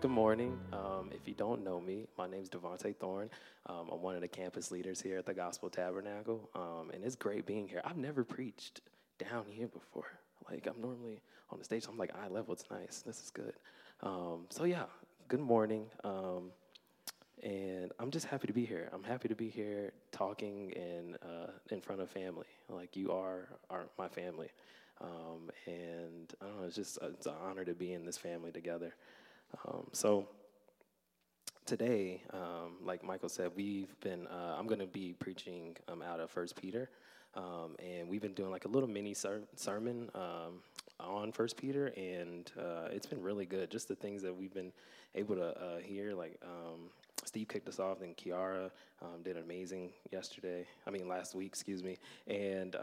Good morning. Um, if you don't know me, my name is DeVonte Thorne. Um, I'm one of the campus leaders here at the Gospel Tabernacle, um, and it's great being here. I've never preached down here before. Like I'm normally on the stage, I'm like eye level. It's nice. This is good. Um, so yeah, good morning. Um, and I'm just happy to be here. I'm happy to be here talking in uh, in front of family. Like you are, are my family, um, and I don't know. It's just it's an honor to be in this family together. Um, so today, um, like Michael said, we've been. Uh, I'm going to be preaching um, out of First Peter, um, and we've been doing like a little mini ser- sermon um, on First Peter, and uh, it's been really good. Just the things that we've been able to uh, hear, like. Um, Steve kicked us off, then Kiara did amazing yesterday. I mean, last week, excuse me. And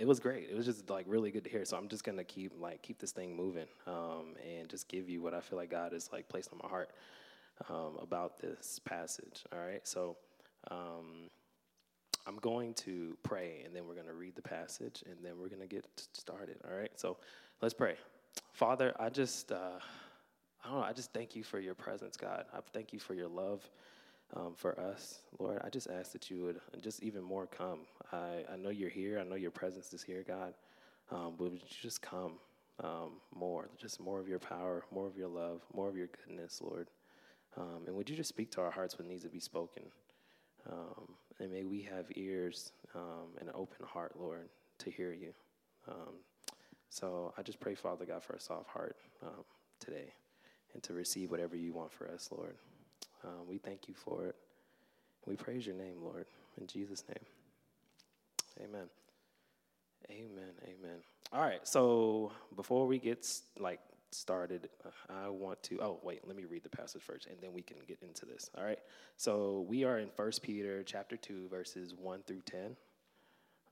it was great. It was just like really good to hear. So I'm just gonna keep like keep this thing moving um, and just give you what I feel like God has like placed on my heart um, about this passage. All right. So um, I'm going to pray and then we're gonna read the passage and then we're gonna get started. All right. So let's pray. Father, I just uh, I don't know. I just thank you for your presence, God. I thank you for your love um, for us, Lord. I just ask that you would just even more come. I, I know you're here. I know your presence is here, God. Um, but would you just come um, more, just more of your power, more of your love, more of your goodness, Lord. Um, and would you just speak to our hearts what needs to be spoken? Um, and may we have ears um, and an open heart, Lord, to hear you. so I just pray, Father God, for a soft heart today and to receive whatever you want for us, Lord. Um, we thank you for it. We praise your name, Lord. In Jesus' name. Amen. Amen. Amen. All right. So before we get like started, I want to. Oh, wait. Let me read the passage first, and then we can get into this. All right. So we are in First Peter chapter two, verses one through ten.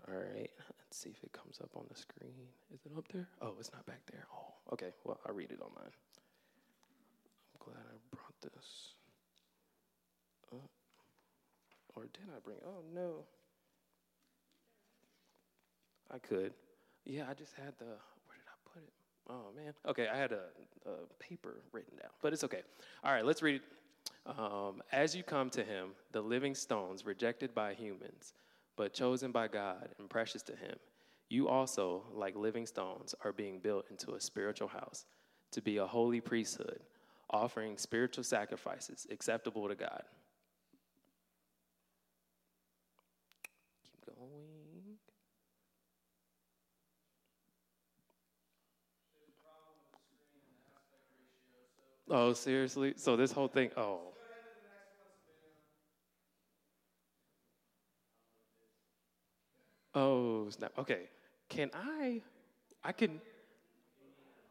All right. Let's see if it comes up on the screen. Is it up there? Oh, it's not back there. Oh, okay. Well, I'll read it online. I'm glad I brought this. Or did I bring? Oh no. I could. Yeah, I just had the. Where did I put it? Oh man. Okay, I had a, a paper written down, but it's okay. All right, let's read it. Um, As you come to Him, the living stones rejected by humans, but chosen by God and precious to Him, you also, like living stones, are being built into a spiritual house to be a holy priesthood, offering spiritual sacrifices acceptable to God. Oh, seriously? So this whole thing, oh. Oh, snap. Okay. Can I? I can.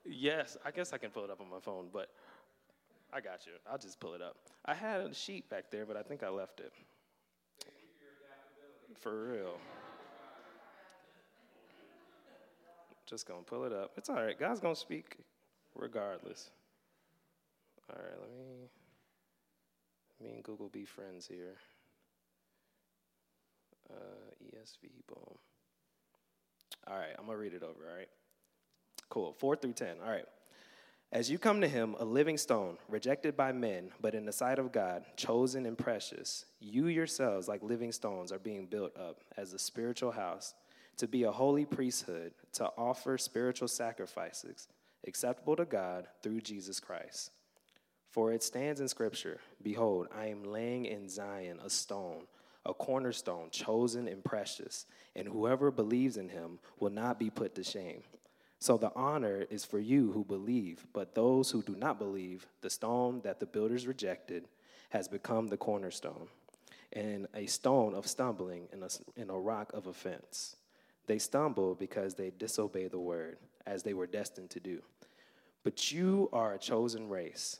Yes, I guess I can pull it up on my phone, but I got you. I'll just pull it up. I had a sheet back there, but I think I left it. For real. Just gonna pull it up. It's all right. God's gonna speak regardless. All right, let me, me and Google be friends here. Uh, ESV, boom. All right, I'm going to read it over, all right? Cool, 4 through 10. All right. As you come to him, a living stone, rejected by men, but in the sight of God, chosen and precious, you yourselves, like living stones, are being built up as a spiritual house to be a holy priesthood, to offer spiritual sacrifices acceptable to God through Jesus Christ. For it stands in Scripture Behold, I am laying in Zion a stone, a cornerstone, chosen and precious, and whoever believes in him will not be put to shame. So the honor is for you who believe, but those who do not believe, the stone that the builders rejected has become the cornerstone, and a stone of stumbling and a, and a rock of offense. They stumble because they disobey the word, as they were destined to do. But you are a chosen race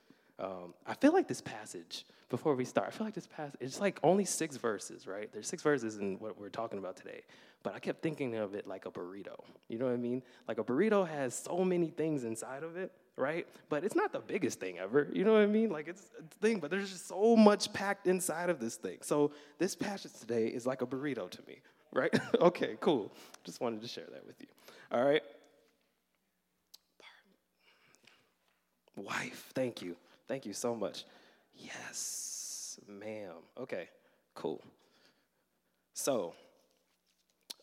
Um, I feel like this passage, before we start, I feel like this passage, it's like only six verses, right? There's six verses in what we're talking about today. But I kept thinking of it like a burrito. You know what I mean? Like a burrito has so many things inside of it, right? But it's not the biggest thing ever. You know what I mean? Like it's a thing, but there's just so much packed inside of this thing. So this passage today is like a burrito to me, right? okay, cool. Just wanted to share that with you. All right. Wife, thank you. Thank you so much. Yes, ma'am. Okay, cool. So,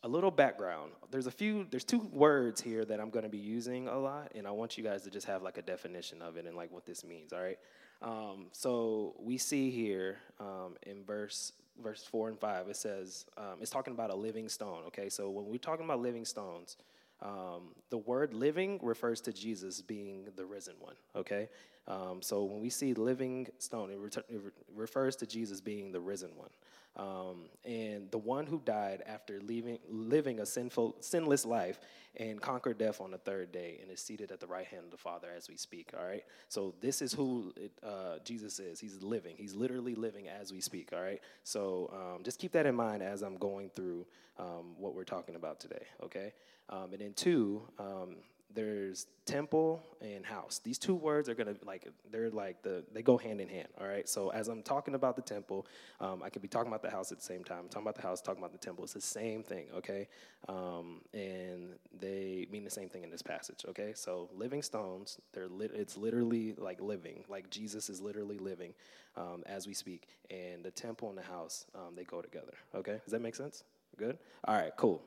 a little background. There's a few, there's two words here that I'm going to be using a lot, and I want you guys to just have like a definition of it and like what this means, all right? Um, so we see here um, in verse verse four and five, it says um, it's talking about a living stone. Okay, so when we're talking about living stones, um, the word living refers to Jesus being the risen one, okay? Um, so when we see living stone, it, re- it, refers to Jesus being the risen one. Um, and the one who died after leaving, living a sinful, sinless life and conquered death on the third day and is seated at the right hand of the Father as we speak, all right? So this is who it, uh, Jesus is. He's living. He's literally living as we speak, all right? So um, just keep that in mind as I'm going through um, what we're talking about today, okay? Um, and then two, um, there's temple and house. These two words are gonna like they're like the they go hand in hand. All right. So as I'm talking about the temple, um, I could be talking about the house at the same time. I'm talking about the house, talking about the temple. It's the same thing. Okay. Um, and they mean the same thing in this passage. Okay. So living stones, they're lit. It's literally like living. Like Jesus is literally living um, as we speak. And the temple and the house, um, they go together. Okay. Does that make sense? Good. All right. Cool.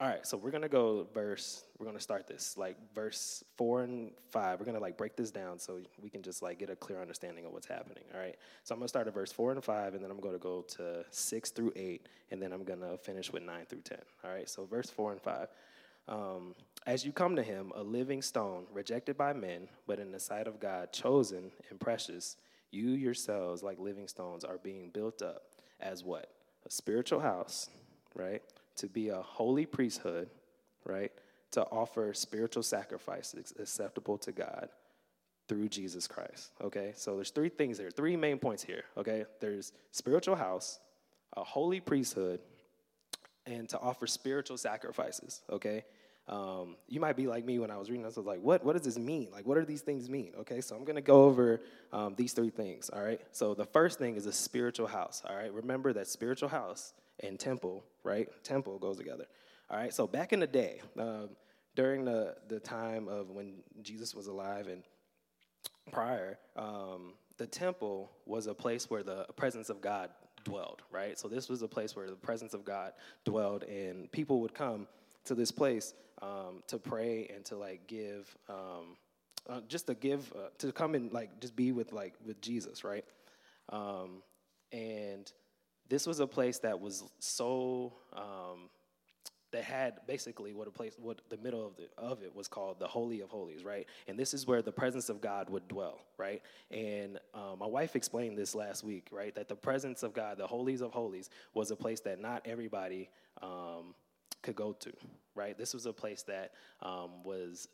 All right, so we're gonna go verse. We're gonna start this like verse four and five. We're gonna like break this down so we can just like get a clear understanding of what's happening. All right, so I'm gonna start at verse four and five, and then I'm gonna go to six through eight, and then I'm gonna finish with nine through ten. All right, so verse four and five. Um, As you come to him, a living stone, rejected by men, but in the sight of God, chosen and precious, you yourselves, like living stones, are being built up as what? A spiritual house, right? To be a holy priesthood, right? To offer spiritual sacrifices acceptable to God through Jesus Christ. Okay? So there's three things here, three main points here. Okay? There's spiritual house, a holy priesthood, and to offer spiritual sacrifices. Okay? Um, you might be like me when I was reading this. I was like, what, what does this mean? Like, what do these things mean? Okay, so I'm going to go over um, these three things. All right. So the first thing is a spiritual house. All right. Remember that spiritual house and temple, right? Temple goes together. All right, so back in the day, um, during the, the time of when Jesus was alive and prior, um, the temple was a place where the presence of God dwelled, right? So this was a place where the presence of God dwelled, and people would come to this place um, to pray and to like give, um, uh, just to give, uh, to come and like just be with like with Jesus, right? Um, and this was a place that was so um, that had basically what a place what the middle of, the, of it was called the holy of holies right? And this is where the presence of god would dwell right? And um, my wife explained this last week right? That the presence of god the holies of holies was a place that not everybody um, could go to right? This was a place that um, was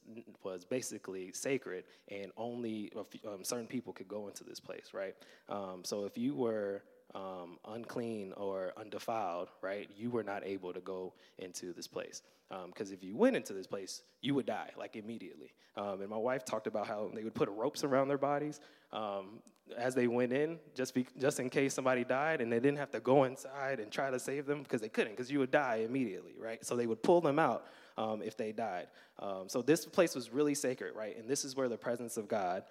was basically sacred and only few, um, certain people could go into this place right? Um, so if you were um, unclean or undefiled, right, you were not able to go into this place. Because um, if you went into this place, you would die, like immediately. Um, and my wife talked about how they would put ropes around their bodies um, as they went in, just, be, just in case somebody died, and they didn't have to go inside and try to save them because they couldn't, because you would die immediately, right? So they would pull them out um, if they died. Um, so this place was really sacred, right? And this is where the presence of God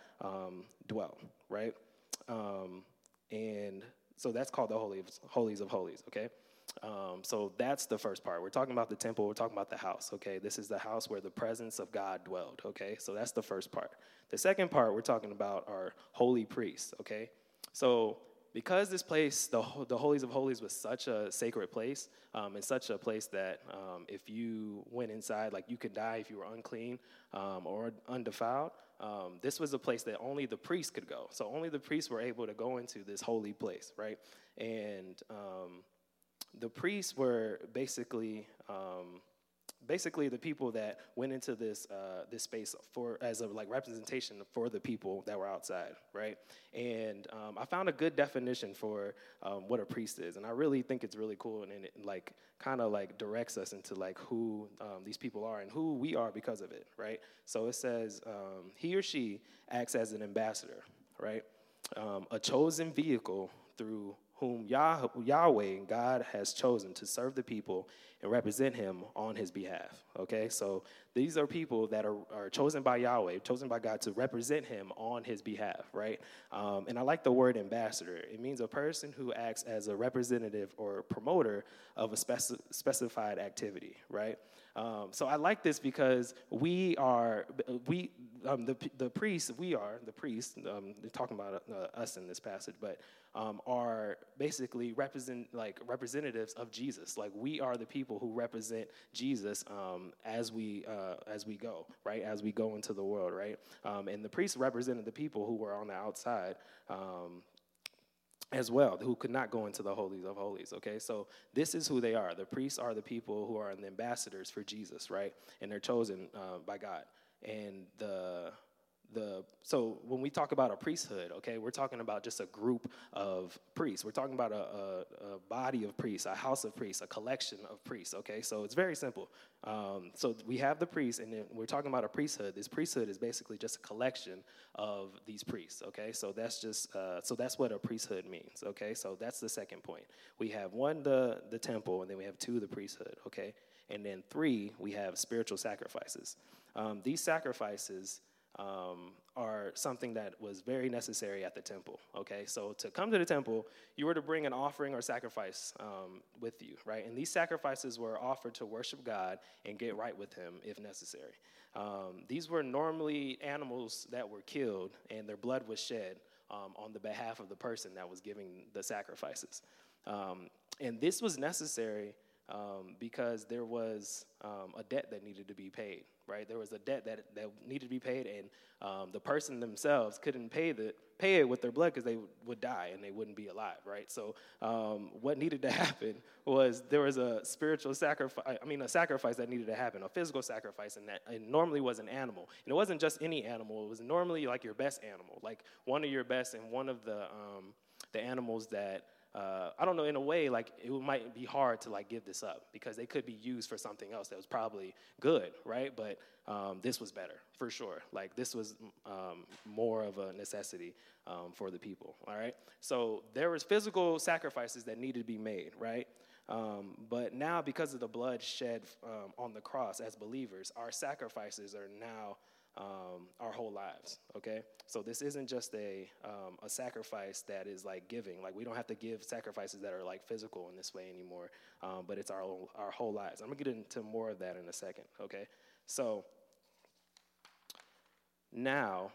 dwelt, right? And so that's called the Holy of, Holies of Holies, okay? Um, so that's the first part. We're talking about the temple, we're talking about the house, okay? This is the house where the presence of God dwelled, okay? So that's the first part. The second part we're talking about are holy priests, okay? So because this place, the, the Holies of Holies, was such a sacred place, um, and such a place that um, if you went inside, like you could die if you were unclean um, or undefiled, um, this was a place that only the priests could go. So only the priests were able to go into this holy place, right? And um, the priests were basically um, basically the people that went into this uh, this space for as a like representation for the people that were outside, right? And um, I found a good definition for um, what a priest is, and I really think it's really cool, and, and it like kind of like directs us into like who um, these people are and who we are because of it, right? So it says um, he or she acts as an ambassador, right? Um, a chosen vehicle through whom Yah- Yahweh God has chosen to serve the people and represent him on his behalf. Okay, so these are people that are, are chosen by Yahweh, chosen by God to represent him on his behalf, right? Um, and I like the word ambassador. It means a person who acts as a representative or promoter of a speci- specified activity, right? Um, so I like this because we are, we, um, the, the priests, we are, the priests, um, they're talking about uh, us in this passage, but um, are basically represent, like representatives of Jesus. Like we are the people who represent Jesus um, as, we, uh, as we go, right? As we go into the world, right? Um, and the priests represented the people who were on the outside as well, who could not go into the holies of holies. Okay, so this is who they are. The priests are the people who are the ambassadors for Jesus, right? And they're chosen uh, by God. And the the so when we talk about a priesthood okay we're talking about just a group of priests. We're talking about a, a, a body of priests a house of priests a collection of priests okay? So it's very simple. Um, so we have the priests and then we're talking about a priesthood. This priesthood is basically just a collection of these priests okay? So that's just uh, so that's what a priesthood means okay? So that's the second point. We have one the the temple and then we have two the priesthood okay? And then three we have spiritual sacrifices. Um, these sacrifices um, are something that was very necessary at the temple. Okay, so to come to the temple, you were to bring an offering or sacrifice um, with you, right? And these sacrifices were offered to worship God and get right with Him if necessary. Um, these were normally animals that were killed and their blood was shed um, on the behalf of the person that was giving the sacrifices. Um, and this was necessary um, because there was a debt that needed to be paid, right? There was a debt that, that needed to be paid, and um, the person themselves couldn't pay, the, pay it with their blood because they would die and they wouldn't be alive, right? So, um, what needed to happen was there was a spiritual sacrifice, I mean, a sacrifice that needed to happen, a physical sacrifice, and that it normally was an animal. And it wasn't just any animal, it was normally like your best animal, like one of your best and one of the, um, the animals that uh, I don't know, in a way, like it might be hard to like give this up because they could be used for something else that was probably good, right? But um, this was better for sure. Like this was um, more of a necessity um, for the people. All right. So there was physical sacrifices that needed to be made, right? Um, but now, because of the blood shed um, on the cross as believers, our sacrifices are now um, our whole lives. Okay, so this isn't just a um, a sacrifice that is like giving. Like we don't have to give sacrifices that are like physical in this way anymore. Um, but it's our our whole lives. I'm gonna get into more of that in a second. Okay, so now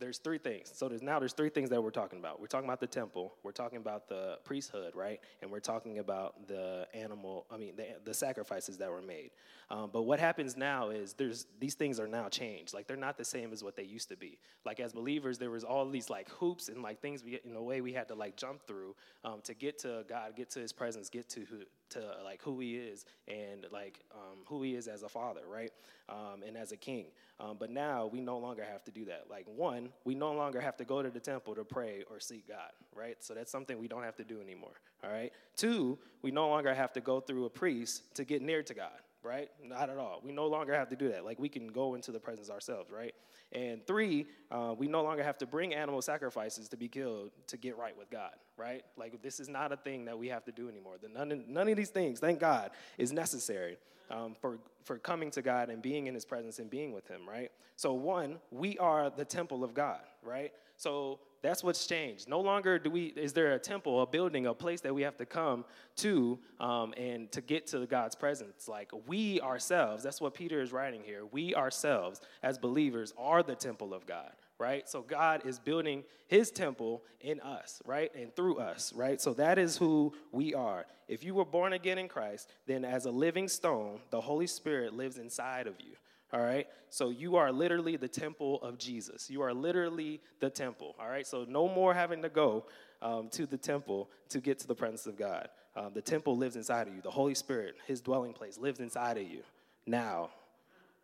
there's three things. So there's now there's three things that we're talking about. We're talking about the temple, we're talking about the priesthood, right? And we're talking about the animal, I mean the, the sacrifices that were made. Um, but what happens now is there's these things are now changed. Like they're not the same as what they used to be. Like as believers, there was all these like hoops and like things we in a way we had to like jump through um, to get to God, get to His presence, get to to like who He is and like um, who He is as a father, right? Um, and as a king. Um, but now we no longer have to do that. Like one, we no longer have to go to the temple to pray or seek God, right? So that's something we don't have to do anymore, all right? Two, we no longer have to go through a priest to get near to God, right? Not at all. We no longer have to do that. Like we can go into the presence ourselves, right? And three, uh, we no longer have to bring animal sacrifices to be killed to get right with God, right? Like this is not a thing that we have to do anymore. The, none, none of these things, thank God, is necessary um, for, for coming to God and being in his presence and being with him, right? So, one, we are the temple of God, right? So that's what's changed. No longer do we is there a temple, a building, a place that we have to come to um, and to get to God's presence. Like we ourselves, that's what Peter is writing here. We ourselves, as believers, are the temple of God, right? So God is building his temple in us, right? And through us, right? So that is who we are. If you were born again in Christ, then as a living stone, the Holy Spirit lives inside of you. All right? So you are literally the temple of Jesus. You are literally the temple. All right? So no more having to go um, to the temple to get to the presence of God. Um, the temple lives inside of you. The Holy Spirit, His dwelling place, lives inside of you now.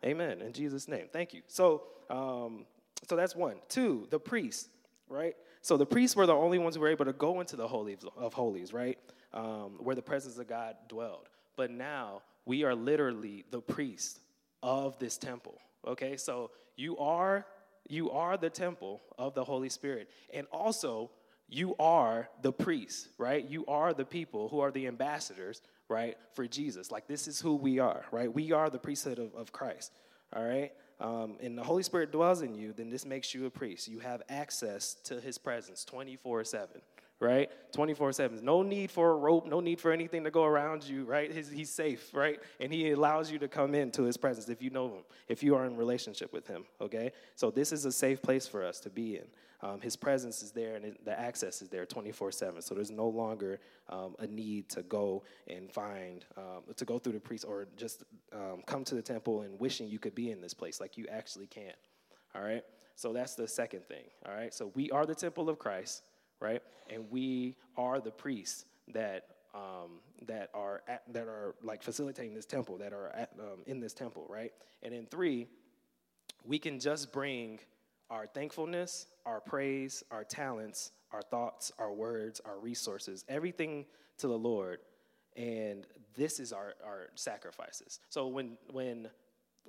Amen. In Jesus' name. Thank you. So, um, so that's one. Two, the priests, right? So the priests were the only ones who were able to go into the holy of holies, right? Um, where the presence of God dwelled. But now we are literally the priests of this temple. Okay, so you are you are the temple of the Holy Spirit, and also you are the priests, right? You are the people who are the ambassadors, right, for Jesus. Like this is who we are, right? We are the priesthood of, of Christ. All right um, and the Holy Spirit dwells in you, then this makes you a priest. You have access to his presence 24 7, right? 24 7. No need for a rope, no need for anything to go around you, right? He's, he's safe, right? And he allows you to come into his presence if you know him, if you are in relationship with him, okay? So this is a safe place for us to be in. Um, his presence is there and the access is there 24 7. So there's no longer um, a need to go and find, um, to go through the priest or just um, come to the temple and wishing you could be in this place. Like you actually can. All right? So that's the second thing. All right? So we are the temple of Christ, right? And we are the priests that. Um, that are at, that are like facilitating this temple, that are at, um, in this temple, right? And in three, we can just bring our thankfulness, our praise, our talents, our thoughts, our words, our resources, everything to the Lord. And this is our, our sacrifices. So when, when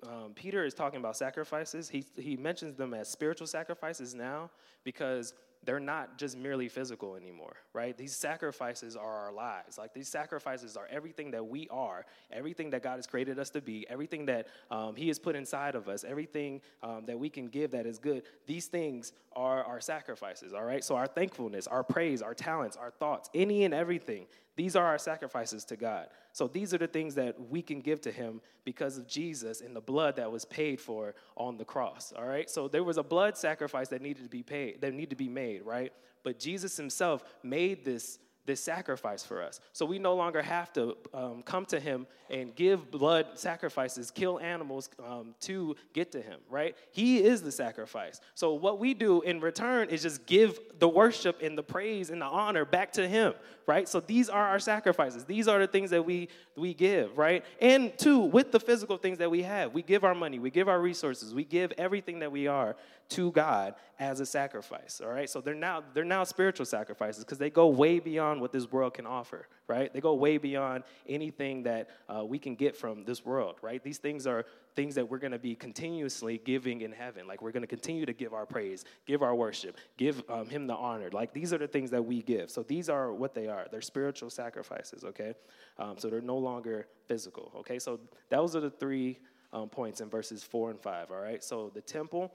um, Peter is talking about sacrifices, he, he mentions them as spiritual sacrifices now because they're not just merely physical anymore, right? These sacrifices are our lives. Like these sacrifices are everything that we are, everything that God has created us to be, everything that um, He has put inside of us, everything um, that we can give that is good. These things are our sacrifices, all right? So our thankfulness, our praise, our talents, our thoughts, any and everything, these are our sacrifices to God. So these are the things that we can give to Him because of Jesus and the blood that was paid for on the cross. All right. So there was a blood sacrifice that needed to be paid, that needed to be made. Right. But Jesus Himself made this this sacrifice for us. So we no longer have to um, come to him and give blood sacrifices, kill animals um, to get to him, right? He is the sacrifice. So what we do in return is just give the worship and the praise and the honor back to him, right? So these are our sacrifices. These are the things that we we give, right? And two, with the physical things that we have, we give our money, we give our resources, we give everything that we are to God as a sacrifice. All right. So they're now they're now spiritual sacrifices because they go way beyond what this world can offer. Right. They go way beyond anything that uh, we can get from this world. Right. These things are things that we're going to be continuously giving in heaven. Like we're going to continue to give our praise, give our worship, give um, Him the honor. Like these are the things that we give. So these are what they are. They're spiritual sacrifices. Okay. Um, so they're no longer physical. Okay. So those are the three um, points in verses four and five. All right. So the temple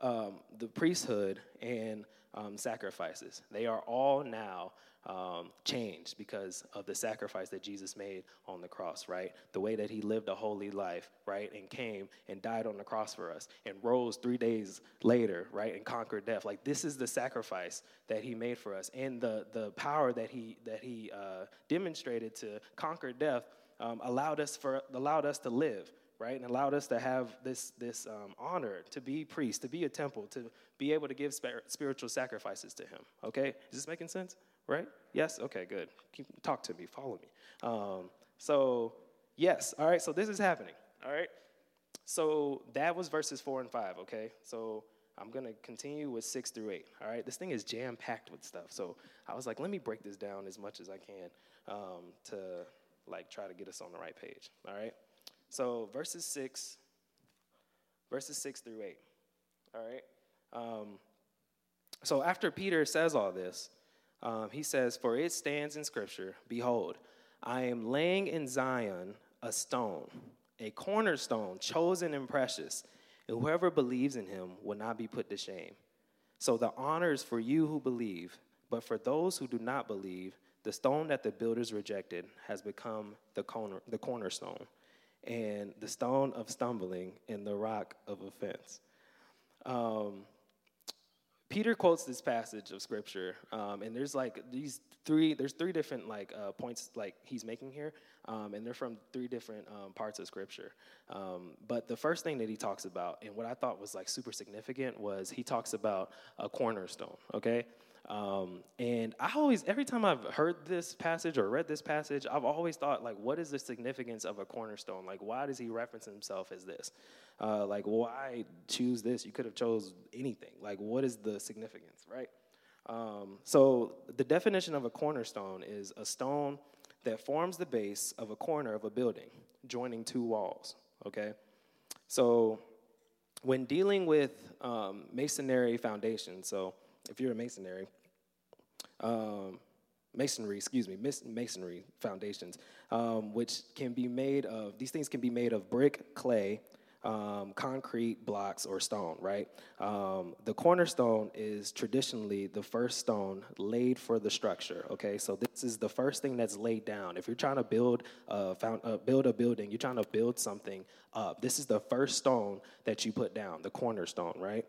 um, the priesthood and um, sacrifices. They are all now um, changed because of the sacrifice that Jesus made on the cross, right? The way that he lived a holy life, right? And came and died on the cross for us and rose three days later, right? And conquered death. Like this is the sacrifice that he made for us and the, the power that he, that he uh, demonstrated to conquer death um, allowed, us for, allowed us to live, right? And allowed us to have this, this um, honor to be priests, to be a temple, to be able to give spiritual sacrifices to Him. Okay? Is this making sense? Right? Yes? Okay, good. Keep, talk to me, follow me. Um, so, yes, all right, so this is happening, all right? So that was verses four and five, okay? So I'm gonna continue with six through eight, all right? This thing is jam packed with stuff. So I was like, let me break this down as much as I can um, to like try to get us on the right page, all right? So verses six, verses six through eight. All right. Um, so after Peter says all this, um, he says, "For it stands in Scripture: Behold, I am laying in Zion a stone, a cornerstone, chosen and precious, and whoever believes in him will not be put to shame. So the honor is for you who believe, but for those who do not believe." The stone that the builders rejected has become the, corner, the cornerstone, and the stone of stumbling and the rock of offense. Um, Peter quotes this passage of scripture, um, and there's like these three. There's three different like uh, points like he's making here, um, and they're from three different um, parts of scripture. Um, but the first thing that he talks about, and what I thought was like super significant, was he talks about a cornerstone. Okay, Um, and I always, every time I've heard this passage or read this passage, I've always thought, like, what is the significance of a cornerstone? Like, why does he reference himself as this? Uh, like, why choose this? You could have chose anything. Like, what is the significance, right? Um, so the definition of a cornerstone is a stone that forms the base of a corner of a building, joining two walls. Okay, so when dealing with um, masonry foundation, so if you're a masonry, um, masonry, excuse me, masonry foundations, um, which can be made of, these things can be made of brick, clay, um, concrete blocks or stone, right? Um, the cornerstone is traditionally the first stone laid for the structure. Okay, so this is the first thing that's laid down. If you're trying to build a found, uh, build a building, you're trying to build something up. This is the first stone that you put down, the cornerstone, right?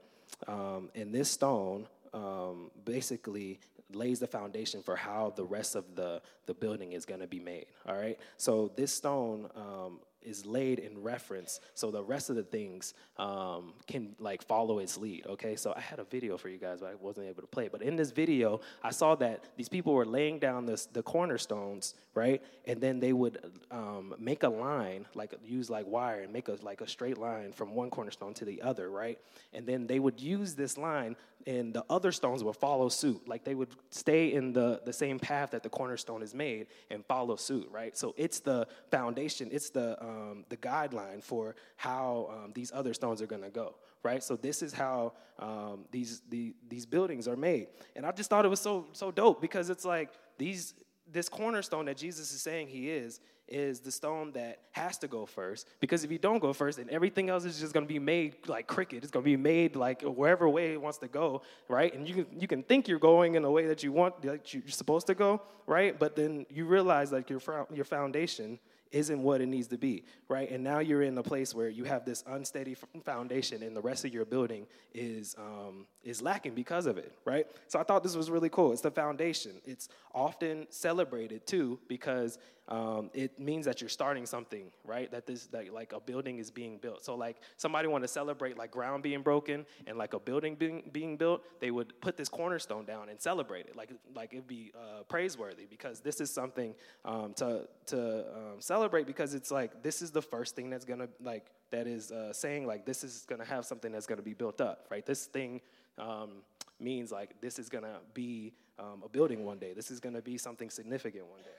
Um, and this stone um, basically lays the foundation for how the rest of the, the building is going to be made all right? So this stone um, is laid in reference so the rest of the things um, can like follow its lead okay? So i had a video for you guys but i wasn't able to play but in this video i saw that these people were laying down this, the cornerstones right? And then they would um, make a line like use like wire and make a like a straight line from one cornerstone to the other right? And then they would use this line and the other stones would follow suit. Like they would stay in the, the same path that the cornerstone is made and follow suit right? So it's the foundation it's the um, the guideline for how um, these other stones are going to go right? So this is how um, these the, these buildings are made. And i just thought it was so so dope because it's like these this cornerstone that jesus is saying he is is the stone that has to go first. Because if you don't go first then everything else is just going to be made like cricket it's going to be made like wherever way it wants to go right? And you can you can think you're going in a way that you want that you're supposed to go right? But then you realize like your your foundation isn't what it needs to be, right? And now you're in a place where you have this unsteady foundation, and the rest of your building is um, is lacking because of it, right? So I thought this was really cool. It's the foundation. It's often celebrated too because um, it means that you're starting something, right? That this that like a building is being built. So like somebody want to celebrate like ground being broken and like a building being being built, they would put this cornerstone down and celebrate it. Like like it'd be uh, praiseworthy because this is something um, to to um, celebrate because it's like this is the first thing that's gonna like that is uh, saying like this is gonna have something that's gonna be built up, right? This thing um, means like this is gonna be um, a building one day. This is gonna be something significant one day.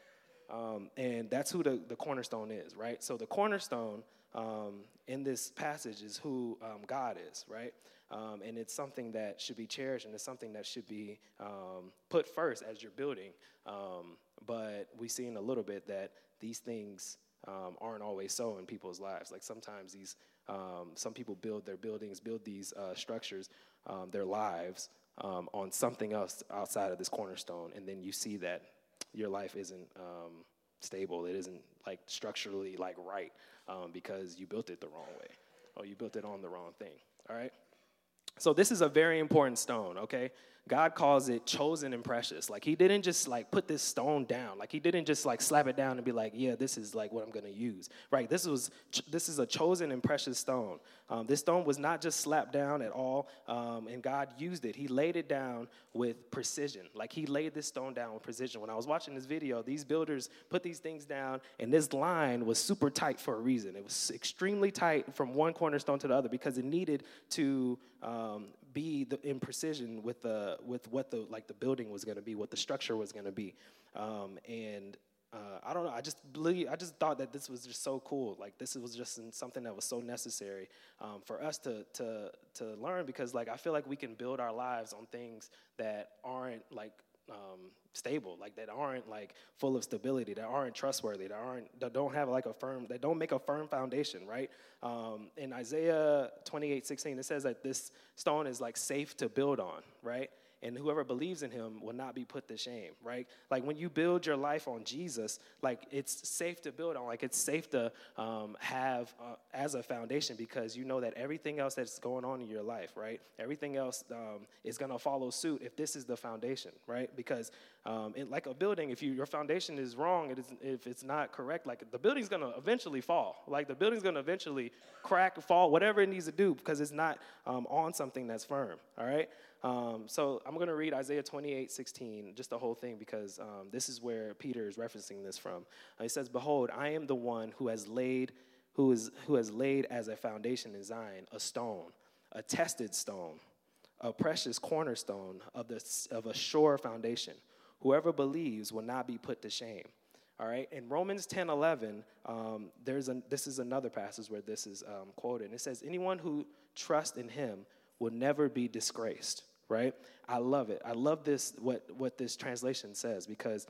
Um, and that's who the, the cornerstone is, right? So the cornerstone um, in this passage is who um, God is, right? Um, and it's something that should be cherished and it's something that should be um, put first as you're building. Um, but we've seen a little bit that these things aren't always so in people's lives. Like sometimes these, some people build their buildings, build these uh, structures, their lives on something else outside of this cornerstone, and then you see that your life isn't um, stable. It isn't like structurally like right um, because you built it the wrong way or you built it on the wrong thing. All right. So this is a very important stone. Okay. God calls it chosen and precious. Like he didn't just like put this stone down. Like he didn't just like slap it down and be like, yeah, this is like what I'm to use. Right? This was this is a chosen and precious stone. Um, this stone was not just slapped down at all, um, and God used it. He laid it down with precision. Like he laid this stone down with precision. When I was watching this video, these builders put these things down, and this line was super tight for a reason. It was extremely tight from one cornerstone to the other because it needed to um, be the, in precision with the with what the like the building was going to be, what the structure was going to be, um, and uh, I don't know. I just believe. I just thought that this was just so cool. Like this was just something that was so necessary um, for us to to to learn because like I feel like we can build our lives on things that aren't like um, stable, like that aren't like full of stability, that aren't trustworthy, that aren't that don't have like a firm, that don't make a firm foundation, right? Um, in Isaiah 28, 16, it says that this stone is like safe to build on, right? And whoever believes in him will not be put to shame, right? Like when you build your life on Jesus, like it's safe to build on, like it's safe to um, have uh, as a foundation because you know that everything else that's going on in your life, right? Everything else um, is going to follow suit if this is the foundation, right? Because um, in, like a building, if you, your foundation is wrong, it is, if it's not correct, like the building's going to eventually fall. Like the building's going to eventually crack, fall, whatever it needs to do because it's not um, on something that's firm, all right? Um, so I'm going to read Isaiah 28 16, just the whole thing, because um, this is where Peter is referencing this from. Uh, he says, Behold, I am the one who has laid, who, is, who has laid as a foundation in Zion a stone, a tested stone, a precious cornerstone of, the, of a sure foundation. Whoever believes will not be put to shame. All right, in Romans 10 11, um, there's a, this is another passage where this is um, quoted. And it says, Anyone who trusts in him will never be disgraced right? I love it. I love this, what, what this translation says, because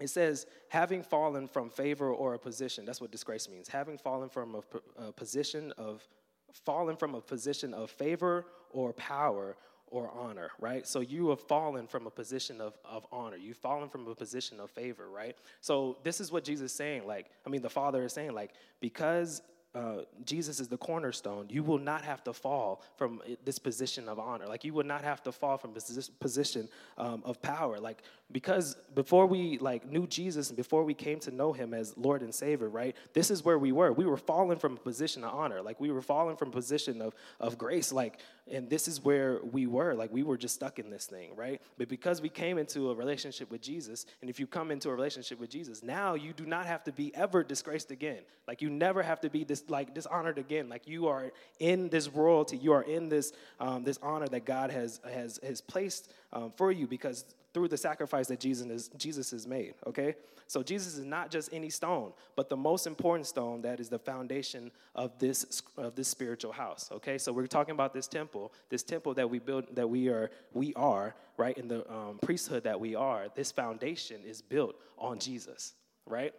it says, having fallen from favor or a position, that's what disgrace means. Having fallen from a, a position of, fallen from a position of favor or power or honor, right? So you have fallen from a position of, of honor. You've fallen from a position of favor, right? So this is what Jesus is saying. Like, I mean, the Father is saying, like, because uh, Jesus is the cornerstone, you will not have to fall from this position of honor. Like you will not have to fall from this position um, of power. Like because before we like knew Jesus and before we came to know Him as Lord and Savior, right? This is where we were. We were falling from a position of honor. Like we were falling from a position of of grace. Like and this is where we were. Like we were just stuck in this thing, right? But because we came into a relationship with Jesus, and if you come into a relationship with Jesus, now you do not have to be ever disgraced again. Like you never have to be this like dishonored again. Like you are in this royalty, you are in this um, this honor that God has has has placed um, for you because through the sacrifice that Jesus is, Jesus has made. Okay, so Jesus is not just any stone, but the most important stone that is the foundation of this of this spiritual house. Okay, so we're talking about this temple, this temple that we build, that we are we are right in the um, priesthood that we are. This foundation is built on Jesus. Right,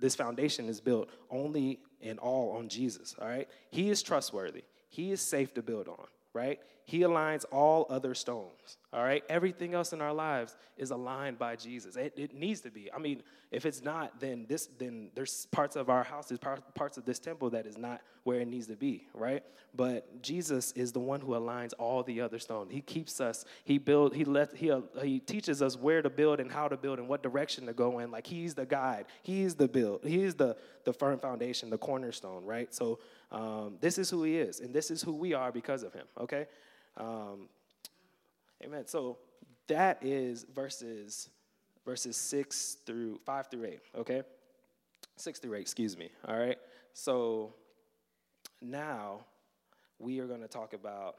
this foundation is built only and all on Jesus, all right? He is trustworthy. He is safe to build on, right? He aligns all other stones, all right? Everything else in our lives is aligned by Jesus. It, it needs to be. I mean, if it's not, then this then there's parts of our house, there's parts of this temple that is not where it needs to be, right? But Jesus is the one who aligns all the other stones. He keeps us. He build. He let. He uh, he teaches us where to build and how to build and what direction to go in. Like he's the guide. He's the build. He's the the firm foundation, the cornerstone, right? So um, this is who he is, and this is who we are because of him. Okay. Um, amen. So that is verses verses six through five through eight. Okay, six through eight. Excuse me. All right. So now we are going to talk about.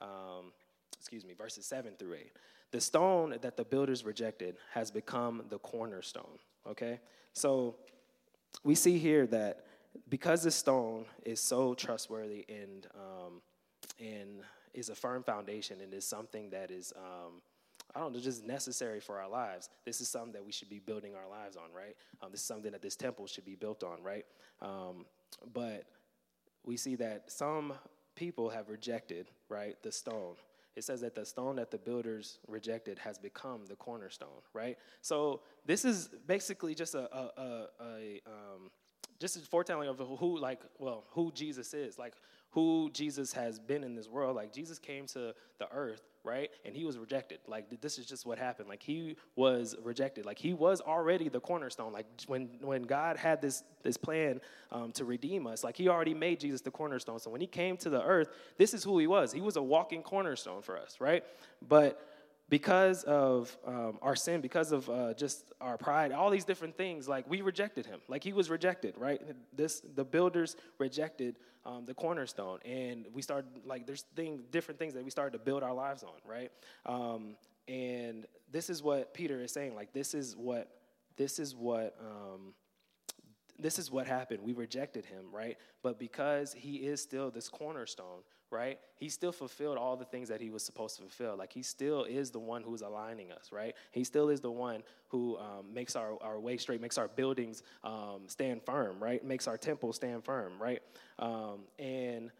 Um, excuse me, verses 7 through 8. The stone that the builders rejected has become the cornerstone. Okay? So we see here that because this stone is so trustworthy and, um, and is a firm foundation and is something that is, um, I don't know, just necessary for our lives. This is something that we should be building our lives on, right? Um, this is something that this temple should be built on, right? Um, but we see that some people have rejected, right, the stone. It says that the stone that the builders rejected has become the cornerstone, right? So this is basically just a, a, a, a um, just a foretelling of who, like, well, who Jesus is. Like, who Jesus has been in this world. Like Jesus came to the earth, right? And he was rejected. Like this is just what happened. Like he was rejected. Like he was already the cornerstone. Like when when God had this this plan um, to redeem us, like he already made Jesus the cornerstone. So when he came to the earth, this is who he was. He was a walking cornerstone for us, right? But because of um, our sin, because of uh, just our pride, all these different things, like we rejected him. Like he was rejected, right? This the builders rejected um, the cornerstone, and we started like there's thing different things that we started to build our lives on, right? Um, and this is what Peter is saying. Like this is what this is what um, this is what happened. We rejected him, right? But because he is still this cornerstone, right? He still fulfilled all the things that he was supposed to fulfill. Like he still is the one who's aligning us, right? He still is the one who um, makes our, our way straight, makes our buildings um, stand firm, right? Makes our temple stand firm, right? Um, and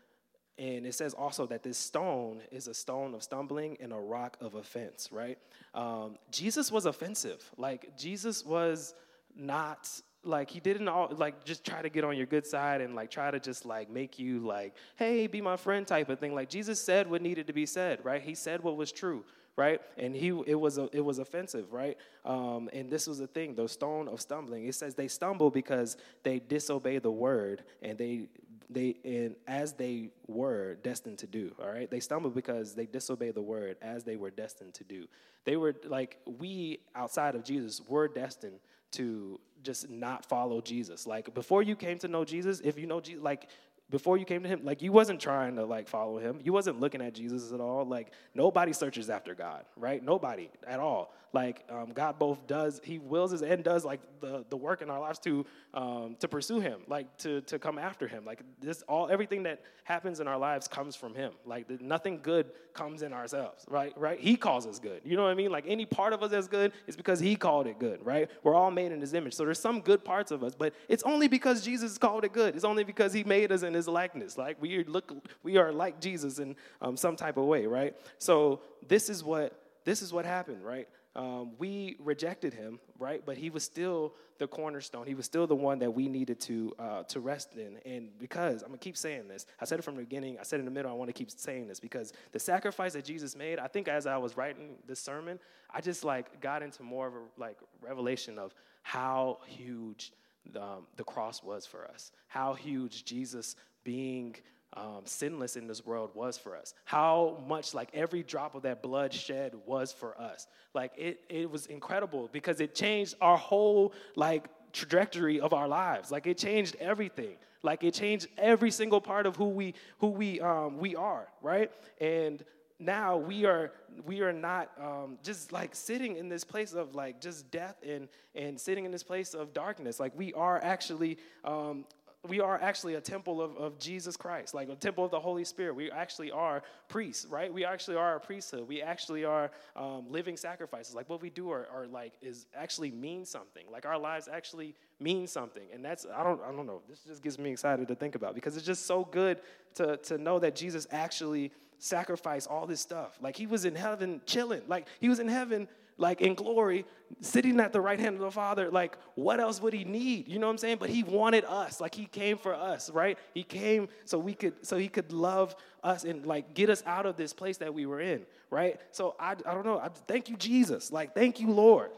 and it says also that this stone is a stone of stumbling and a rock of offense, right? Um, Jesus was offensive. Like Jesus was not like he didn't all like just try to get on your good side and like try to just like make you like hey be my friend type of thing. Like jesus said what needed to be said right? He said what was true right? And he it was a, it was offensive right? Um, and this was the thing the stone of stumbling. It says they stumble because they disobey the word and they they and as they were destined to do. All right, they stumble because they disobey the word as they were destined to do. They were like we outside of Jesus were destined to just not follow Jesus. Like before you came to know Jesus, if you know Jesus, like before you came to him like you wasn't trying to like follow him. You wasn't looking at jesus at all. Like nobody searches after god right? Nobody at all. Like um, god both does he wills his and does like the, the work in our lives to um, to pursue him like to, to come after him. Like this all everything that happens in our lives comes from him. Like nothing good comes in ourselves right? Right? He calls us good. You know what i mean? Like any part of us that's good is because he called it good right? We're all made in his image. So there's some good parts of us but it's only because jesus called it good. It's only because he made us in his likeness like we look we are like jesus in um, some type of way right so this is what this is what happened right um, we rejected him, right? But he was still the cornerstone. He was still the one that we needed to uh, to rest in. And because I'm gonna keep saying this, I said it from the beginning. I said in the middle. I want to keep saying this because the sacrifice that Jesus made. I think as I was writing this sermon, I just like got into more of a like revelation of how huge um, the cross was for us. How huge Jesus being um, sinless in this world was for us. How much, like every drop of that blood shed was for us. Like it, it was incredible because it changed our whole like trajectory of our lives. Like it changed everything. Like it changed every single part of who we who we um, we are, right? And now we are we are not um, just like sitting in this place of like just death and and sitting in this place of darkness like we are actually um, we are actually a temple of, of Jesus Christ, like a temple of the Holy Spirit. We actually are priests, right? We actually are a priesthood. We actually are um, living sacrifices. Like what we do are, are like is actually mean something. Like our lives actually mean something. And that's I don't I don't know. This just gets me excited to think about because it's just so good to to know that Jesus actually sacrificed all this stuff. Like he was in heaven chilling. Like he was in heaven like in glory, sitting at the right hand of the Father, like what else would he need? You know what I'm saying? But he wanted us. Like he came for us, right? He came so we could so he could love us and like get us out of this place that we were in, right? So I I don't know. I, thank you Jesus. Like thank you Lord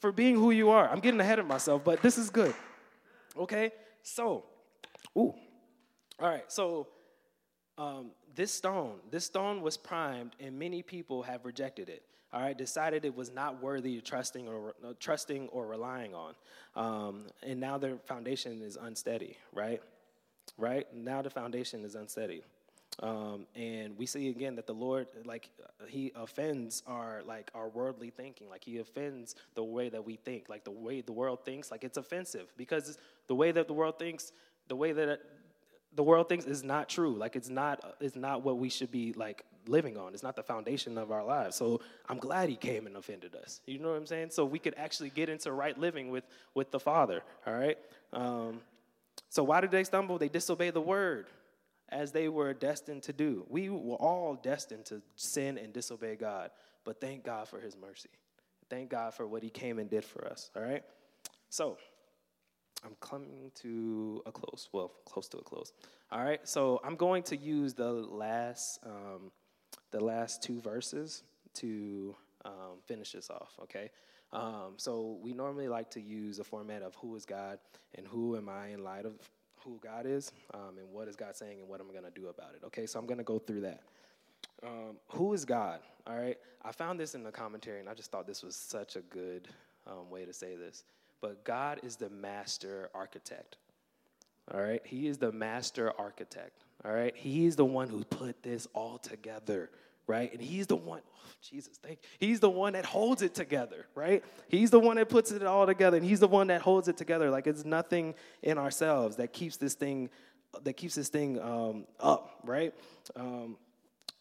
for being who you are. I'm getting ahead of myself, but this is good. Okay? So, ooh. All right. So um, this stone, this stone was primed, and many people have rejected it all right, decided it was not worthy of trusting or uh, trusting or relying on, um, and now their foundation is unsteady, right? Right? Now the foundation is unsteady, um, and we see again that the Lord, like, He offends our like our worldly thinking, like He offends the way that we think, like the way the world thinks, like it's offensive because the way that the world thinks, the way that the world thinks is not true. Like it's not it's not what we should be like living on. It's not the foundation of our lives. So I'm glad he came and offended us. You know what I'm saying? So we could actually get into right living with, with the Father. All right? Um, so why did they stumble? They disobeyed the word as they were destined to do. We were all destined to sin and disobey God. But thank God for his mercy. Thank God for what he came and did for us. All right? So I'm coming to a close. Well, close to a close. All right. So I'm going to use the last um, the last two verses to um, finish this off, okay? Um, so we normally like to use a format of who is God and who am I in light of who God is um, and what is God saying and what I'm going to do about it, okay? So I'm going to go through that. Um, who is God, all right? I found this in the commentary and I just thought this was such a good um, way to say this. But God is the master architect, all right? He is the master architect. All right? He's the one who put this all together, right? And he's the one, oh, Jesus, thank you. He's the one that holds it together, right? He's the one that puts it all together, and he's the one that holds it together. Like it's nothing in ourselves that keeps this thing, that keeps this thing um, up, right? Um,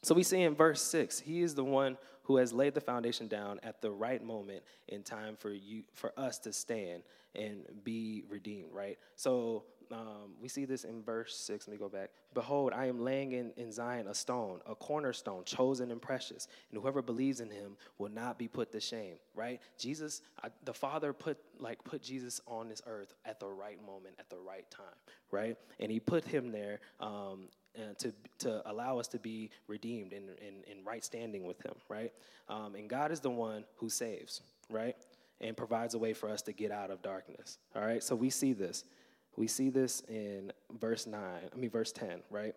so we see in verse six, he is the one who has laid the foundation down at the right moment in time for you, for us to stand and be redeemed, right? So um, we see this in verse 6. Let me go back. Behold, I am laying in, in Zion a stone, a cornerstone, chosen and precious, and whoever believes in him will not be put to shame, right? Jesus, I, the Father put, like, put Jesus on this earth at the right moment, at the right time, right? And he put him there um, to, to allow us to be redeemed and in, in, in, right standing with him, right? Um, and God is the one who saves, right? And provides a way for us to get out of darkness, all right? So we see this. We see this in verse 9, I mean, verse 10, right?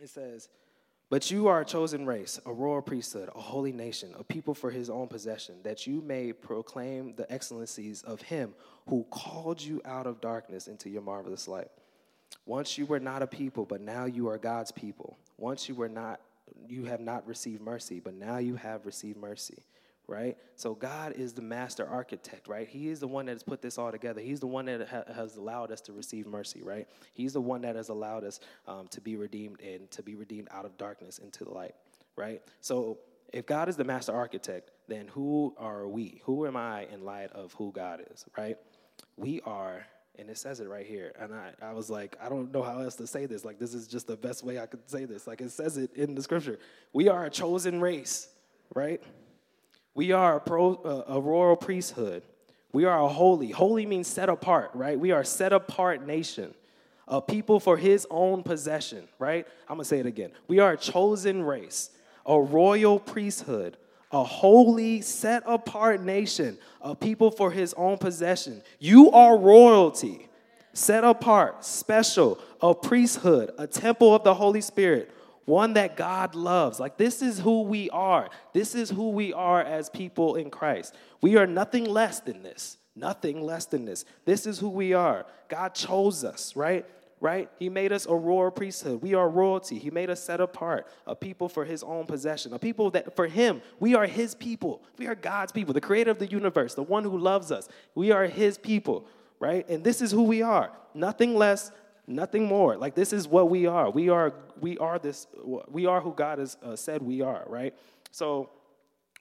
It says, But you are a chosen race, a royal priesthood, a holy nation, a people for his own possession, that you may proclaim the excellencies of him who called you out of darkness into your marvelous light. Once you were not a people, but now you are God's people. Once you were not you have not received mercy, but now you have received mercy right? So God is the master architect, right? He is the one that has put this all together. He's the one that ha- has allowed us to receive mercy, right? He's the one that has allowed us um, to be redeemed and to be redeemed out of darkness into the light, right? So if God is the master architect, then who are we? Who am I in light of who God is, right? We are and it says it right here. And I, I was like, I don't know how else to say this. Like, this is just the best way I could say this. Like, it says it in the scripture. We are a chosen race, right? We are a, pro, uh, a royal priesthood. We are a holy. Holy means set apart, right? We are set apart nation, a people for his own possession, right? I'm going to say it again. We are a chosen race, a royal priesthood, a holy, set apart nation, a people for his own possession. You are royalty, set apart, special, a priesthood, a temple of the Holy Spirit one that God loves. Like, this is who we are. This is who we are as people in Christ. We are nothing less than this. Nothing less than this. This is who we are. God chose us, right? Right? He made us a royal priesthood. We are royalty. He made us set apart, a people for his own possession, a people that for him, we are his people. We are God's people, the creator of the universe, the one who loves us. We are his people, right? And this is who we are. Nothing less, nothing more. Like this is what we are. We are we are this we are who God has uh, said we are, right? So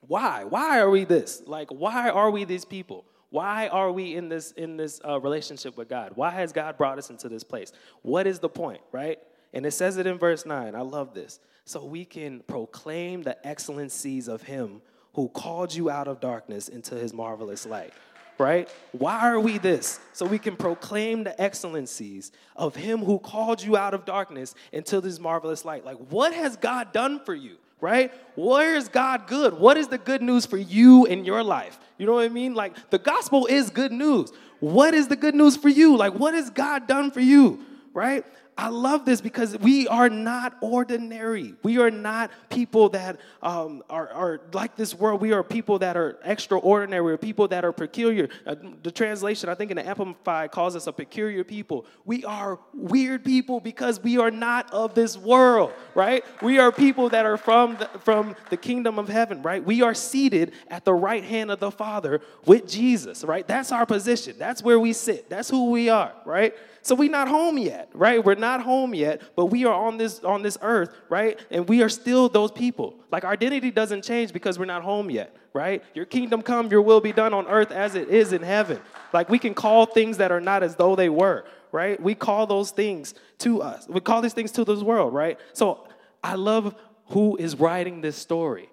why? Why are we this? Like why are we these people? Why are we in this in this uh, relationship with God? Why has God brought us into this place? What is the point, right? And it says it in verse 9. I love this. So we can proclaim the excellencies of him who called you out of darkness into his marvelous light right? Why are we this? So we can proclaim the excellencies of him who called you out of darkness into this marvelous light. Like, what has God done for you, right? Where is God good? What is the good news for you in your life? You know what I mean? Like, the gospel is good news. What is the good news for you? Like, what has God done for you, right? I love this because we are not ordinary. We are not people that um, are, are, like this world. We are people that are extraordinary. We're people that are peculiar. Uh, the translation, I think in the Amplified, calls us a peculiar people. We are weird people because we are not of this world, right? We are people that are from the, from the kingdom of heaven, right? We are seated at the right hand of the Father with Jesus, right? That's our position. That's where we sit. That's who we are, right? So we're not home yet, right? We're not home yet, but we are on this on this earth, right? And we are still those people. Like our identity doesn't change because we're not home yet, right? Your kingdom come, your will be done on earth as it is in heaven. Like we can call things that are not as though they were, right? We call those things to us. We call these things to this world, right? So I love who is writing this story.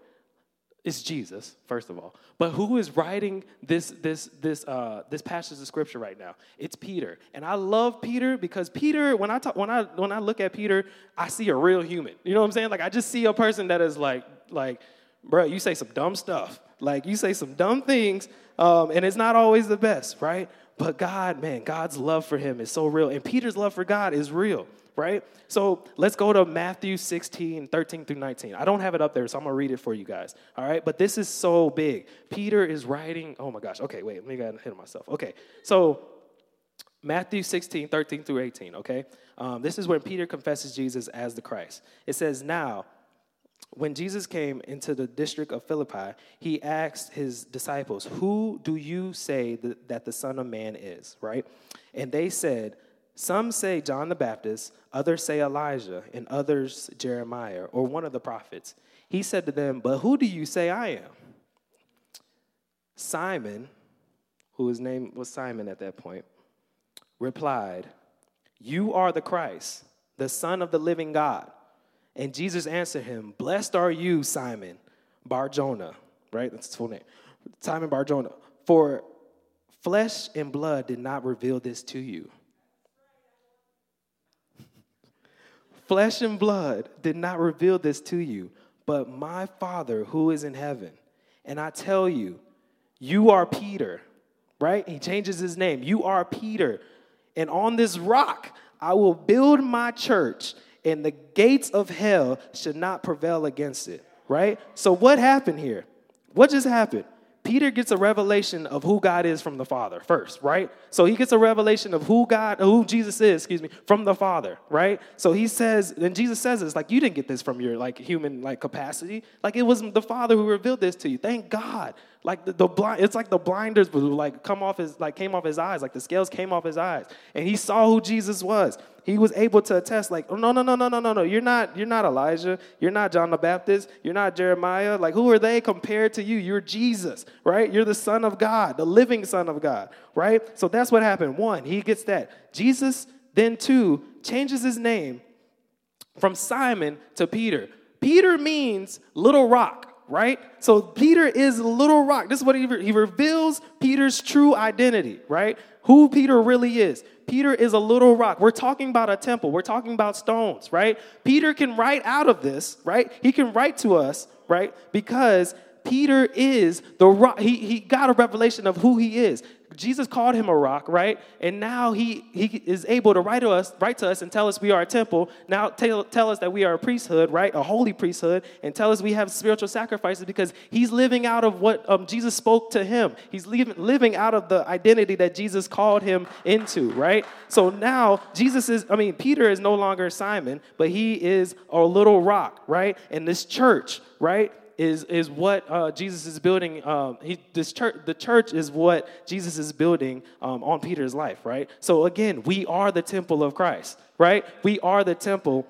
It's Jesus, first of all. But who is writing this this this uh, this passage of scripture right now? It's Peter, and I love Peter because Peter. When I talk, when I when I look at Peter, I see a real human. You know what I'm saying? Like I just see a person that is like like, bro, you say some dumb stuff. Like you say some dumb things, um, and it's not always the best, right? But God, man, God's love for him is so real, and Peter's love for God is real right? So let's go to Matthew 16, 13 through 19. I don't have it up there, so I'm gonna read it for you guys. All right, but this is so big. Peter is writing, oh my gosh, okay, wait, let me get ahead of myself. Okay, so Matthew 16, 13 through 18, okay? Um, this is when Peter confesses Jesus as the Christ. It says, Now, when Jesus came into the district of Philippi, he asked his disciples, Who do you say that the Son of Man is? Right? And they said, some say John the Baptist, others say Elijah, and others Jeremiah or one of the prophets. He said to them, But who do you say I am? Simon, whose name was Simon at that point, replied, You are the Christ, the Son of the living God. And Jesus answered him, Blessed are you, Simon Barjona, right? That's his full name. Simon Barjona. For flesh and blood did not reveal this to you Flesh and blood did not reveal this to you, but my Father who is in heaven. And I tell you, you are Peter, right? He changes his name. You are Peter, and on this rock I will build my church, and the gates of hell should not prevail against it. Right? So, what happened here? What just happened? Peter gets a revelation of who God is from the Father first, right? So he gets a revelation of who God, who Jesus is, excuse me, from the Father, right? So he says, and Jesus says it's like you didn't get this from your like human like capacity, like it was the Father who revealed this to you. Thank God. Like the, the blind, it's like the blinders would like come off his like came off his eyes, like the scales came off his eyes, and he saw who Jesus was. He was able to attest, like, oh, no, no, no, no, no, no, no. You're not, you're not Elijah. You're not John the Baptist. You're not Jeremiah. Like, who are they compared to you? You're Jesus, right? You're the Son of God, the living Son of God, right? So that's what happened. One, he gets that. Jesus, then two, changes his name from Simon to Peter. Peter means little rock right? So Peter is little rock. This is what he, he reveals Peter's true identity, right? Who Peter really is. Peter is a little rock. We're talking about a temple. We're talking about stones, right? Peter can write out of this, right? He can write to us, right? Because Peter is the rock. He, he got a revelation of who he is. Jesus called him a rock, right? And now he, he is able to write to us, write to us and tell us we are a temple. Now tell, tell us that we are a priesthood, right? A holy priesthood, and tell us we have spiritual sacrifices because he's living out of what um, Jesus spoke to him. He's living, living out of the identity that Jesus called him into, right? So now Jesus is, I mean, Peter is no longer Simon, but he is a little rock, right? And this church, right? Is, is what uh, Jesus is building. Um, he, this church, the church is what Jesus is building um, on Peter's life, right? So again, we are the temple of Christ, right? We are the temple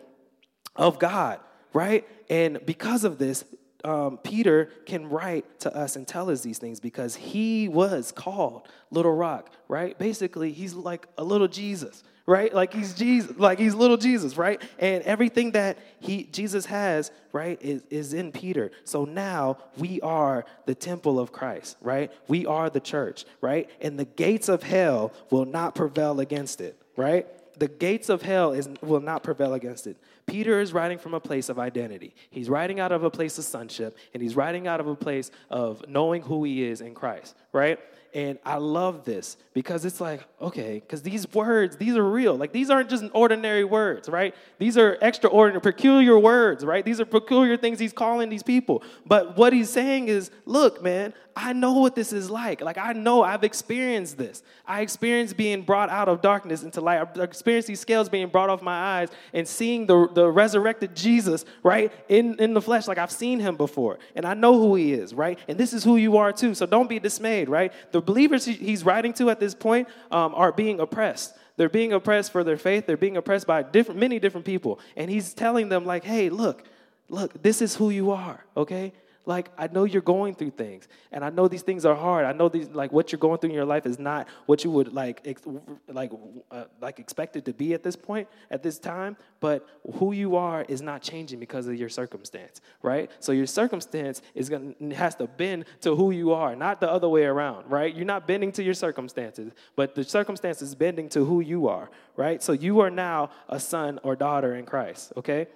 of God, right? And because of this, um, Peter can write to us and tell us these things because he was called Little Rock, right? Basically, he's like a little Jesus, right? Like he's Jesus, like he's little Jesus, right? And everything that he Jesus has, right, is, is in Peter. So now we are the temple of Christ, right? We are the church, right? And the gates of hell will not prevail against it, right? The gates of hell is, will not prevail against it. Peter is writing from a place of identity. He's writing out of a place of sonship, and he's writing out of a place of knowing who he is in Christ, right? And I love this because it's like, okay, because these words, these are real. Like, these aren't just ordinary words, right? These are extraordinary, peculiar words, right? These are peculiar things he's calling these people. But what he's saying is, look, man, I know what this is like. Like, I know I've experienced this. I experienced being brought out of darkness into light. I've experienced these scales being brought off my eyes and seeing the, the resurrected Jesus, right, in, in the flesh. Like, I've seen him before. And I know who he is, right? And this is who you are too. So don't be dismayed, right? The believers he's writing to at this point um, are being oppressed. They're being oppressed for their faith. They're being oppressed by different, many different people. And he's telling them, like, hey, look, look, this is who you are, okay? Like i know you're going through things and i know these things are hard. I know these like what you're going through in your life is not what you would like ex- like uh, like expected to be at this point at this time but who you are is not changing because of your circumstance right? So your circumstance is going has to bend to who you are not the other way around right? You're not bending to your circumstances but the circumstance is bending to who you are right? So you are now a son or daughter in christ okay?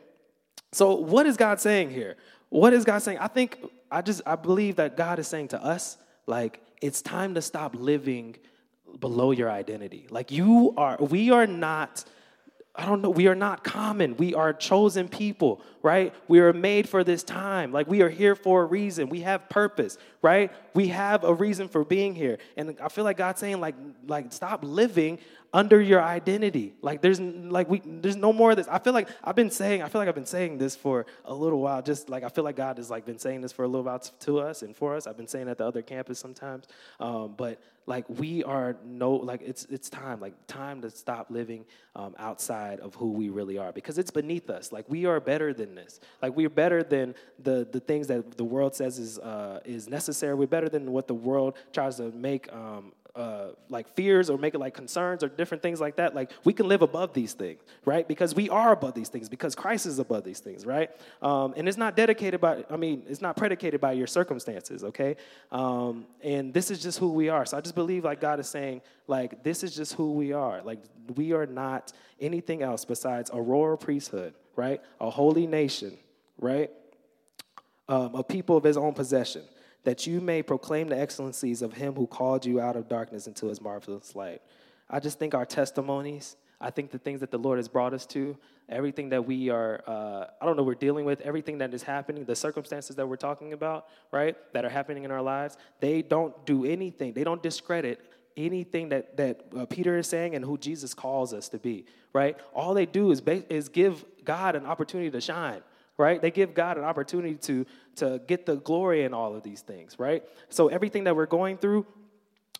So what is god saying here what is God saying? I think, I just, I believe that God is saying to us, like, it's time to stop living below your identity. Like, you are, we are not, I don't know, we are not common. We are chosen people, right? We are made for this time. Like, we are here for a reason. We have purpose, right? We have a reason for being here. And I feel like God's saying, like, like stop living under your identity. Like there's like we there's no more of this. I feel like I've been saying I feel like I've been saying this for a little while. Just like I feel like God has like been saying this for a little while to us and for us. I've been saying at the other campus sometimes. Um, but like we are no like it's it's time like time to stop living um, outside of who we really are because it's beneath us. Like we are better than this. Like we're better than the the things that the world says is uh, is necessary. We're better than what the world tries to make um, uh, like fears or make it like concerns or different things like that. Like we can live above these things, right? Because we are above these things, because Christ is above these things, right? Um, and it's not dedicated by, I mean, it's not predicated by your circumstances, okay? Um, and this is just who we are. So I just believe like God is saying, like, this is just who we are. Like we are not anything else besides a royal priesthood, right? A holy nation, right? Um, a people of his own possession that you may proclaim the excellencies of him who called you out of darkness into his marvelous light. I just think our testimonies, I think the things that the Lord has brought us to, everything that we are, uh, I don't know, we're dealing with, everything that is happening, the circumstances that we're talking about, right, that are happening in our lives, they don't do anything. They don't discredit anything that, that uh, Peter is saying and who Jesus calls us to be, right? All they do is, ba- is give God an opportunity to shine, right? They give God an opportunity to, to get the glory in all of these things, right? So everything that we're going through,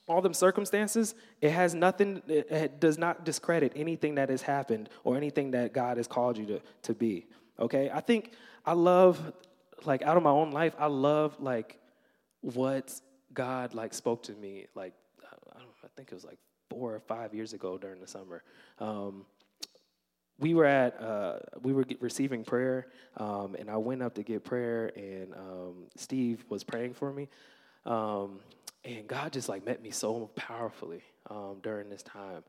all them circumstances, it has nothing, it does not discredit anything that has happened or anything that God has called you to, to be. Okay? I think I love, like, out of my own life, I love, like, what God, like, spoke to me, like, I, I think it was like four or five years ago during the summer. Um, we were at uh, we were receiving prayer um, and i went up to get prayer and um, steve was praying for me um, and God just like met me so powerfully um, during this time.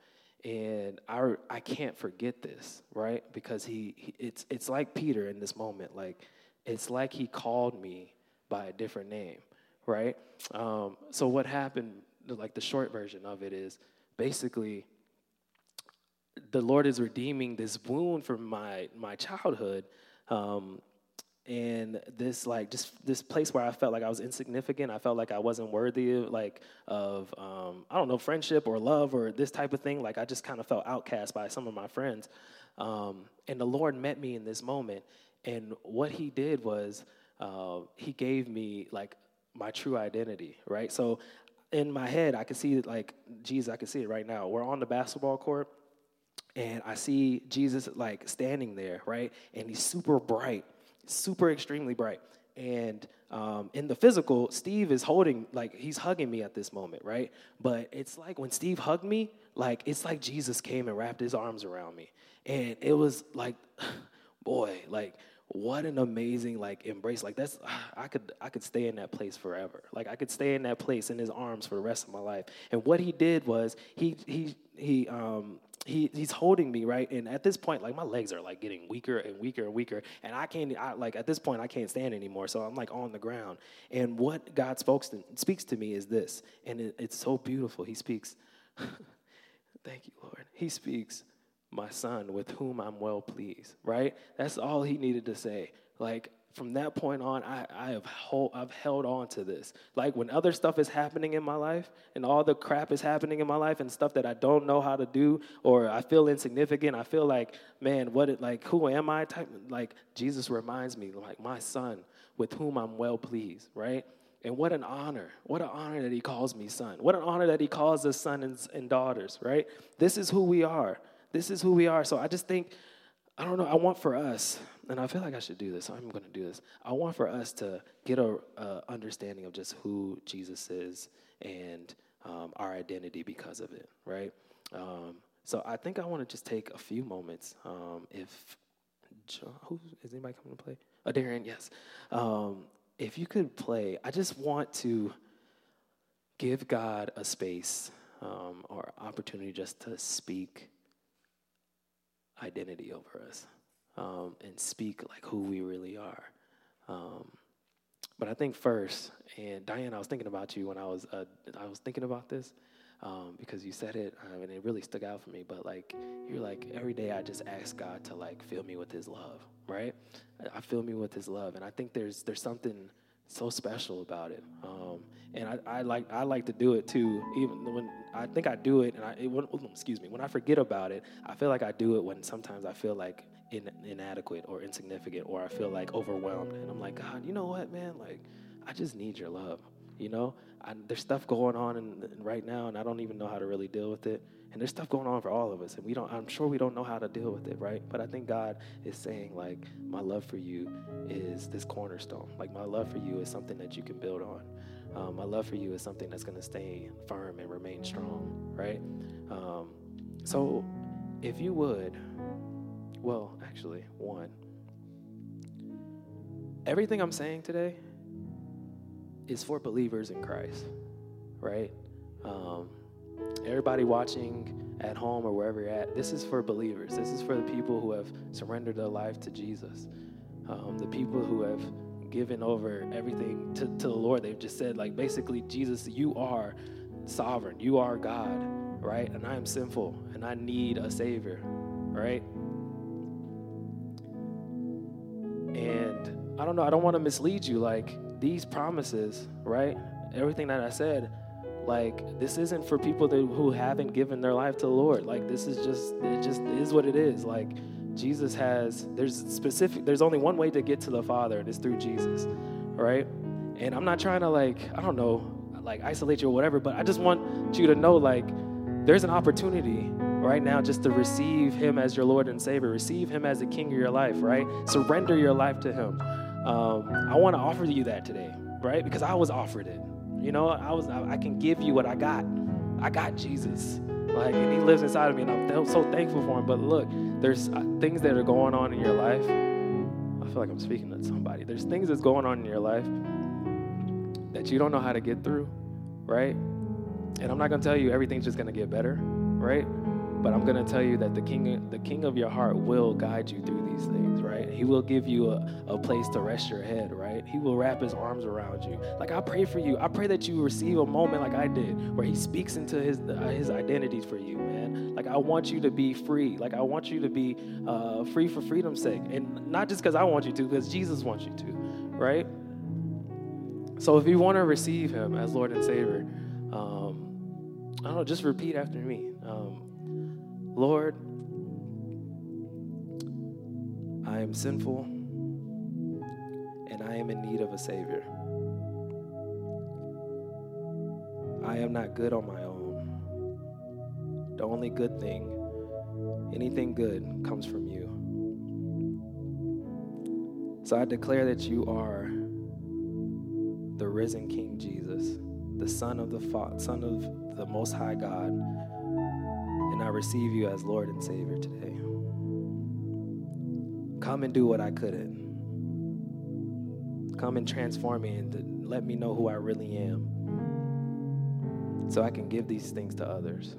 And I, I can't forget this, right? Because he, he, it's, it's like Peter in this moment. Like, it's like he called me by a different name, right? Um, so what happened, like the short version of it is basically the Lord is redeeming this wound from my, my childhood um, and this like just this place where I felt like I was insignificant. I felt like I wasn't worthy of like of um, I don't know friendship or love or this type of thing. Like I just kind of felt outcast by some of my friends. Um, and the Lord met me in this moment, and what He did was uh, He gave me like my true identity. Right. So in my head, I could see like Jesus. I can see it right now. We're on the basketball court. And I see Jesus like standing there, right? And he's super bright super extremely bright. And um, in the physical, Steve is holding, like, he's hugging me at this moment, right? But it's like when Steve hugged me, like, it's like Jesus came and wrapped his arms around me. And it was like, boy, like, what an amazing like embrace like that's i could i could stay in that place forever like i could stay in that place in his arms for the rest of my life and what he did was he he he um he, he's holding me right? And at this point like my legs are like getting weaker and weaker and weaker and i can't I, like at this point i can't stand anymore so i'm like on the ground. And what god speaks to, speaks to me is this and it, it's so beautiful. He speaks thank you lord. He speaks my son with whom i'm well pleased right? That's all he needed to say. Like from that point on, I, I have hold, I've held on to this. Like when other stuff is happening in my life and all the crap is happening in my life and stuff that I don't know how to do or I feel insignificant, I feel like, man, what it like who am I type like Jesus reminds me like my son with whom I'm well pleased, right? And what an honor. What an honor that he calls me son. What an honor that he calls us sons and, and daughters, right? This is who we are. This is who we are. So I just think I don't know, I want for us and I feel like I should do this, so I'm going to do this. I want for us to get a, a understanding of just who Jesus is and um, our identity because of it, right? Um, so I think I want to just take a few moments. Um, if who is anybody coming to play? Oh, Darren, yes. Um, if you could play, I just want to give God a space um, or opportunity just to speak identity over us um, and speak like who we really are. Um, but I think first, and Diane, I was thinking about you when I was uh, I was thinking about this um, because you said it um, and it really stuck out for me. But like you're like every day I just ask God to like fill me with His love, right? I, I fill me with His love, and I think there's there's something so special about it. Um, and I, I, like I like to do it too. Even when I think I do it, and I it, when, excuse me, when I forget about it, I feel like I do it when sometimes I feel like in, inadequate or insignificant, or I feel like overwhelmed, and I'm like, God, you know what, man? Like, I just need your love. You know, I, there's stuff going on in, in right now, and I don't even know how to really deal with it. And there's stuff going on for all of us, and we don't. I'm sure we don't know how to deal with it, right? But I think God is saying, like, my love for you is this cornerstone. Like, my love for you is something that you can build on. Um, my love for you is something that's going to stay firm and remain strong, right? Um, so, if you would, well, actually, one, everything I'm saying today is for believers in Christ, right? Um, everybody watching at home or wherever you're at, this is for believers. This is for the people who have surrendered their life to Jesus, um, the people who have given over everything to, to the Lord. They've just said, like, basically, Jesus, you are sovereign, you are God, right? And I am sinful and I need a Savior, right? And I don't know, I don't want to mislead you. Like these promises, right? Everything that I said, like this isn't for people that, who haven't given their life to the Lord. Like this is just it just is what it is. Like Jesus has there's specific there's only one way to get to the Father and it's through Jesus, right? And I'm not trying to like I don't know like isolate you or whatever, but I just want you to know like there's an opportunity right now just to receive him as your Lord and Savior, receive him as the king of your life, right? Surrender your life to him. Um, I want to offer you that today, right? Because I was offered it. You know, I was I, can give you what I got. I got Jesus. Like, and he lives inside of me, and I'm so thankful for him. But look, there's uh, things that are going on in your life. I feel like I'm speaking to somebody. There's things that's going on in your life that you don't know how to get through, right? And I'm not to tell you everything's just to get better, right? But I'm going to tell you that the king, the king of your heart will guide you through these things, right? He will give you a, a place to rest your head, right? He will wrap his arms around you. Like I pray for you. I pray that you receive a moment like I did where he speaks into his, uh, his identities for you, man. Like I want you to be free. Like I want you to be uh, free for freedom's sake. And not just because I want you to, because Jesus wants you to, right? So if you want to receive him as Lord and Savior, um, I don't know, just repeat after me. Um, Lord, I am sinful and I am in need of a Savior. I am not good on my own. The only good thing, anything good, comes from you. So I declare that you are the risen King Jesus, the Son of the Son of the Most High God, and I receive you as Lord and Savior today. Come and do what I couldn't. Come and transform me and let me know who I really am so I can give these things to others.